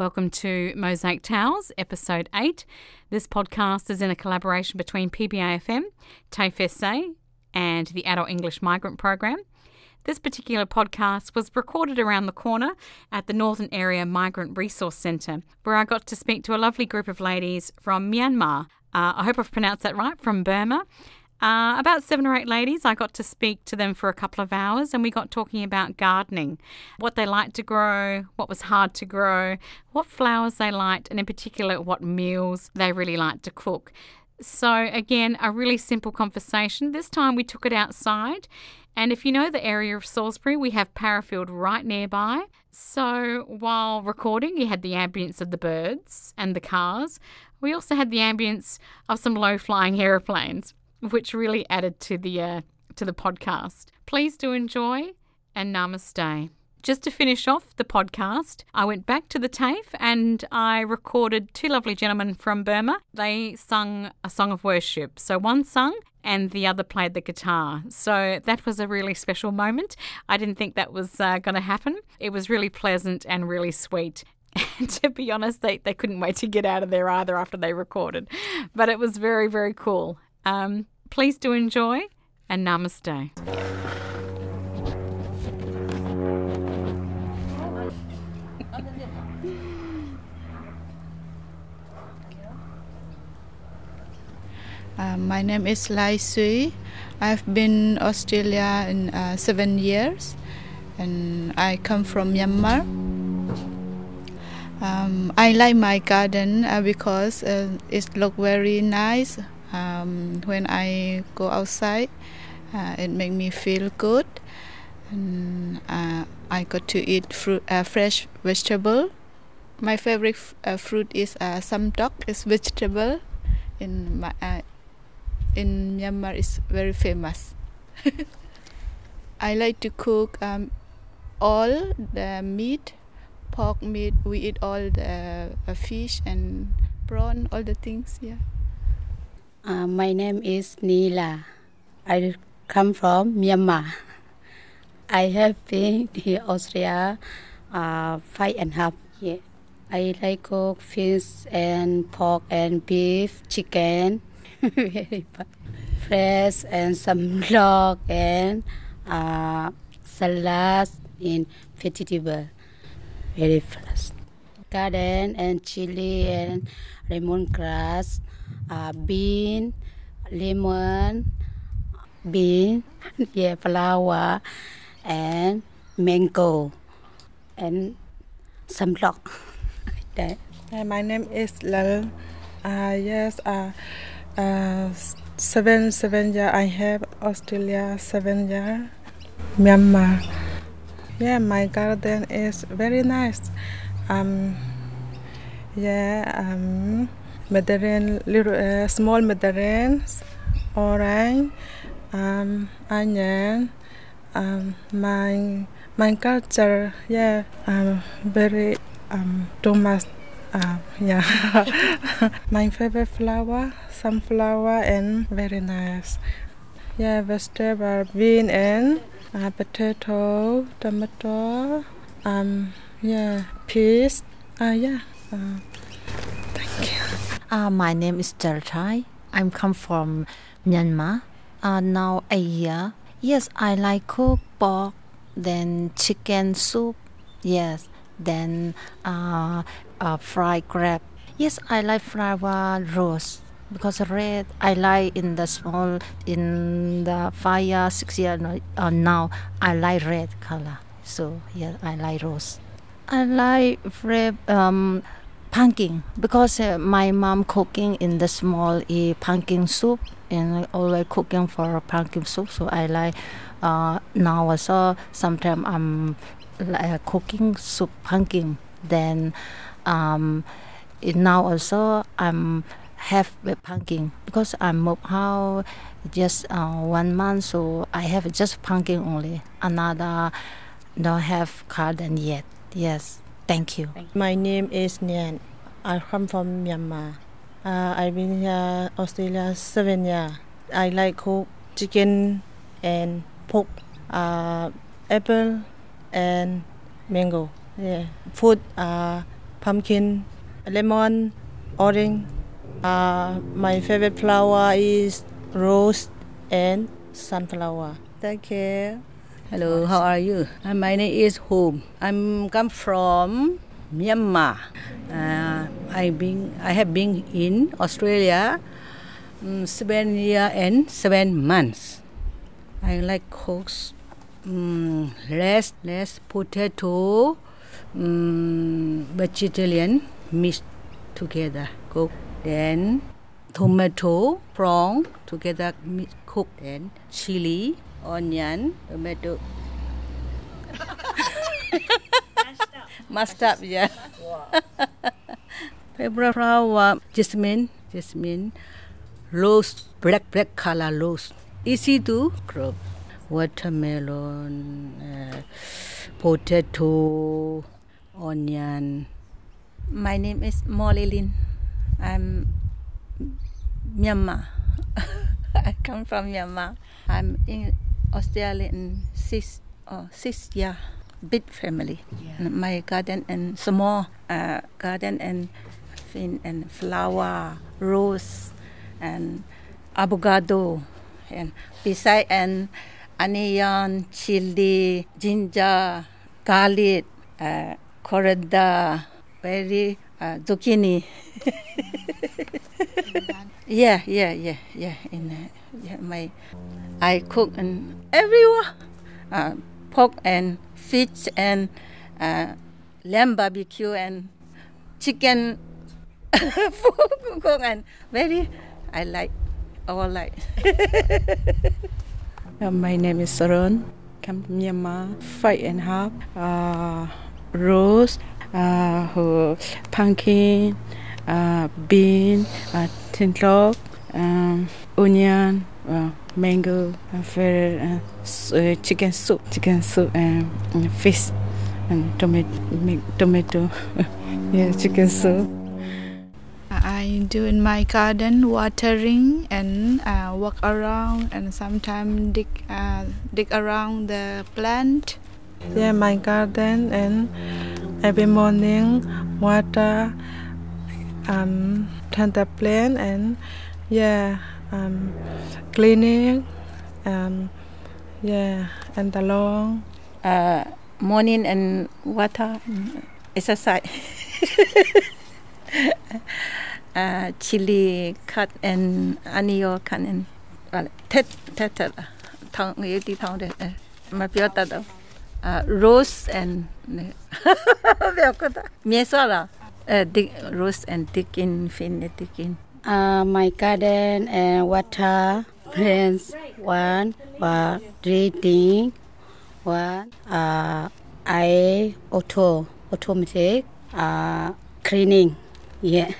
Welcome to Mosaic Tales, episode 8. This podcast is in a collaboration between PBAFM, TAFE and the Adult English Migrant Program. This particular podcast was recorded around the corner at the Northern Area Migrant Resource Centre, where I got to speak to a lovely group of ladies from Myanmar. Uh, I hope I've pronounced that right, from Burma. Uh, about seven or eight ladies. I got to speak to them for a couple of hours and we got talking about gardening, what they liked to grow, what was hard to grow, what flowers they liked, and in particular, what meals they really liked to cook. So, again, a really simple conversation. This time we took it outside. And if you know the area of Salisbury, we have Parafield right nearby. So, while recording, you had the ambience of the birds and the cars. We also had the ambience of some low flying aeroplanes which really added to the uh, to the podcast. Please do enjoy and namaste. Just to finish off the podcast, I went back to the TAFE and I recorded two lovely gentlemen from Burma. They sung a song of worship. So one sung and the other played the guitar. So that was a really special moment. I didn't think that was uh, going to happen. It was really pleasant and really sweet. And to be honest, they, they couldn't wait to get out of there either after they recorded. But it was very, very cool. Um, please do enjoy and namaste. Uh, my name is Lai Sui. I've been Australia in uh, seven years, and I come from Myanmar. Um, I like my garden uh, because uh, it look very nice. Um, when I go outside, uh, it make me feel good, and uh, I got to eat fruit, uh, fresh vegetable. My favorite f- uh, fruit is uh, samtok. It's vegetable in my uh, in Myanmar. It's very famous. I like to cook um, all the meat, pork meat. We eat all the uh, fish and prawn, all the things. Yeah. Uh, my name is Nila. I come from Myanmar. I have been in Austria uh, five and a half years. I like cook fish and pork and beef, chicken, very fresh and some log and uh, salad in vegetable, very fresh. Garden and chili and lemongrass uh, bean, lemon, bean, yeah, flower, and mango, and some that. Uh, my name is Lal. Uh, yes, uh, uh, seven seven year I have Australia seven year, Myanmar. Yeah, my garden is very nice. Um, yeah, um, mandarin, little uh, small mandarins, orange, um, onion. Um, my my culture, yeah, um, very um, too much. Uh, yeah, my favorite flower, sunflower, and very nice. Yeah, vegetable, bean and uh, potato, tomato, um, yeah, peas. Uh, yeah. Uh, thank you. Uh, my name is Jaltai. I'm come from Myanmar. Uh, now a year. Yes, I like cook pork, then chicken soup. Yes, then uh, uh, fried crab. Yes, I like flower rose because red I like in the small in the year six year uh, now I like red color. So yeah, I like rose. I like red um, pumpkin because uh, my mom cooking in the small uh, pumpkin soup and always cooking for pumpkin soup. So I like uh, now also sometimes I'm like cooking soup pumpkin. Then um, now also I'm have a pumpkin because I moved out just uh, one month, so I have just pumpkin only. Another don't have garden yet. Yes, thank you. My name is Nyan. I come from Myanmar. Uh, I've been here Australia seven years. I like cook chicken and pork, uh, apple and mango. Yeah, food uh, pumpkin, lemon, orange. Uh, my favorite flower is rose and sunflower. Thank you. Hello, how are you? Uh, my name is Home. I'm come from Myanmar. Uh, I been I have been in Australia um, seven year and seven months. I like cooks um, less less potato, um, vegetarian mixed together cook. Then tomato, prawn together cook. Then chili, onion, tomato. Mashed up, yeah. Favorite flower, jasmine, jasmine, rose, black, black color rose. Easy to grow. Watermelon, uh, potato, onion. My name is Molly Lin. I'm Myanmar. I come from Myanmar. I'm in Australia in six oh, six year. Big family. My garden and small uh, garden and fin and flower, rose, and avocado, and beside and onion, chili, ginger, garlic, uh, coriander, very uh, zucchini. yeah, yeah, yeah, yeah. In uh, yeah, my, I cook and everywhere, uh, pork and fish and uh, lamb barbecue and chicken food and very, I like all like. Uh, my name is Saron. Come from Myanmar. Five and a half. Uh, rose, uh, pumpkin, uh, bean, uh, tinlok, um, onion, uh, mango, fair, uh, s- uh, chicken soup, chicken soup, and, and fish, and tomato, tomato. yeah, chicken soup. I do in my garden watering and uh, walk around and sometimes dig uh, dig around the plant. Yeah, my garden and every morning water um plant the plant and yeah um, cleaning, um, yeah, and along. Uh, morning and water and exercise. uh, chili cut and onion cut and well, tet tet tang yeti tang de eh, ma piota do. Rose and mie sala. Uh, roast and thick uh, in fin thick in. Uh, my garden and water plants one uh, reading one uh, I auto automatic uh, cleaning yeah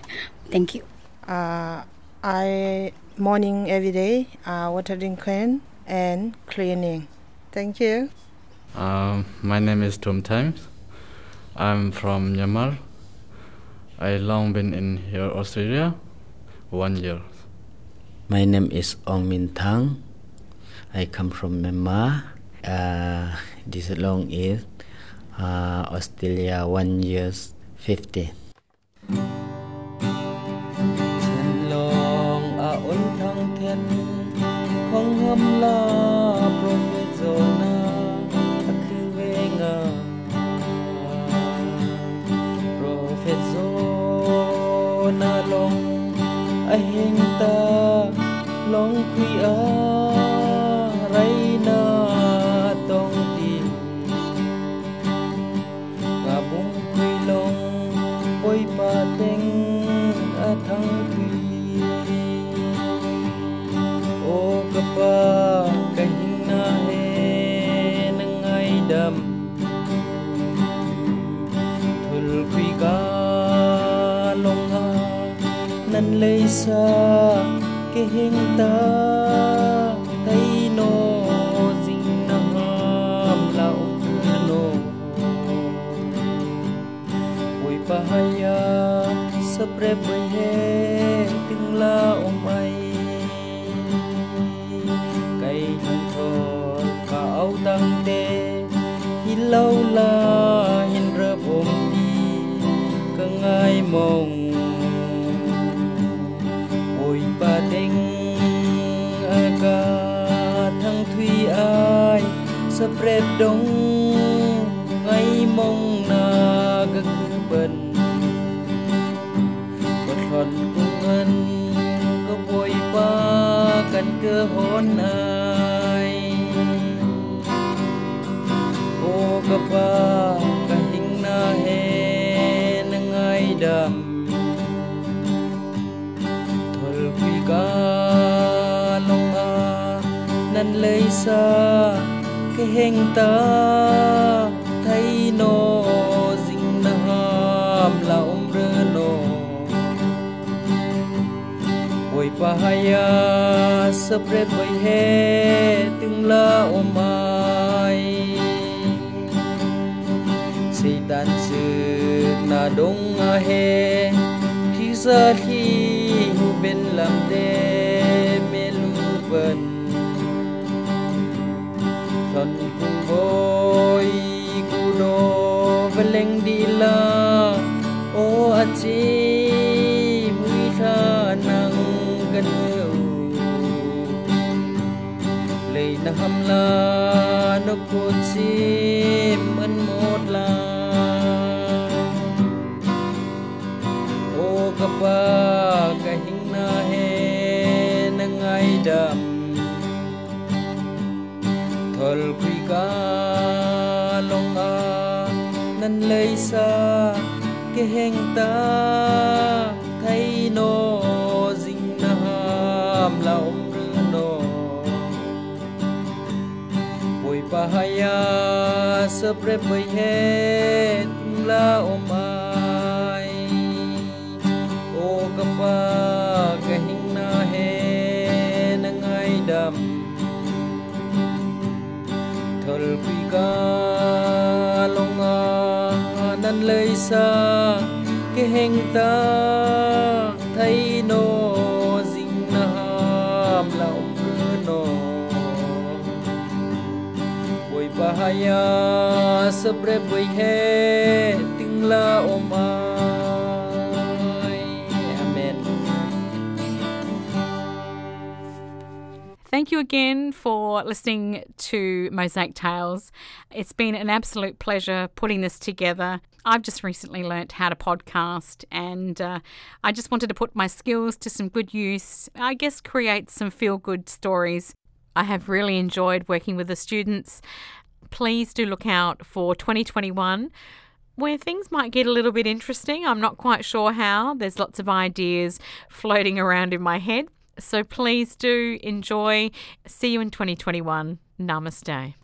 thank you Uh, I morning every day, uh, watering can and cleaning. Thank you. Um, my name is Tom Times. I'm from Myanmar. I long been in here Australia, one year. My name is Ong Min Thang. I come from Myanmar. Uh, this long is uh, Australia one years fifty. ฉั anh ta lòng quý ở rây nơi lấy xa cái hình ta tay no ding na ham lao no oi hè sapre pahe tingla omai kai hang thol ka au tang te hilau la hình ra bom đi. Ka ngai mong សប្រេតដងងៃមុងណាក៏គឺបិនបាត់ខត់គុនក៏បុយបាកាន់កើហូនអើយអូកបាកហិងណាហេនឹងងៃដាំទល់ពីកាលងអានលើយសា cái hình ta thấy nó dính nam là ông rơ nó Ôi bà haya à, sắp rết bởi hê từng la ô mai Xây đàn dự na đông a hê, khi ra khi bên làm đêm leng di la o a chi mui tha nang gần lei na ham la no cô chi man một là ô ka pa ka hing na hè nang ai đầm. Thol kui ka nên lấy xa cái hẹn ta thấy nó dinh nam là ông nó bồi pa haya à, sập rep bơi hết là ông lấy xa cái ta thấy bồi bahaya sabre bồi he Thank you again for listening to Mosaic Tales. It's been an absolute pleasure putting this together. I've just recently learnt how to podcast and uh, I just wanted to put my skills to some good use. I guess create some feel good stories. I have really enjoyed working with the students. Please do look out for 2021 where things might get a little bit interesting. I'm not quite sure how. There's lots of ideas floating around in my head. So please do enjoy. See you in 2021. Namaste.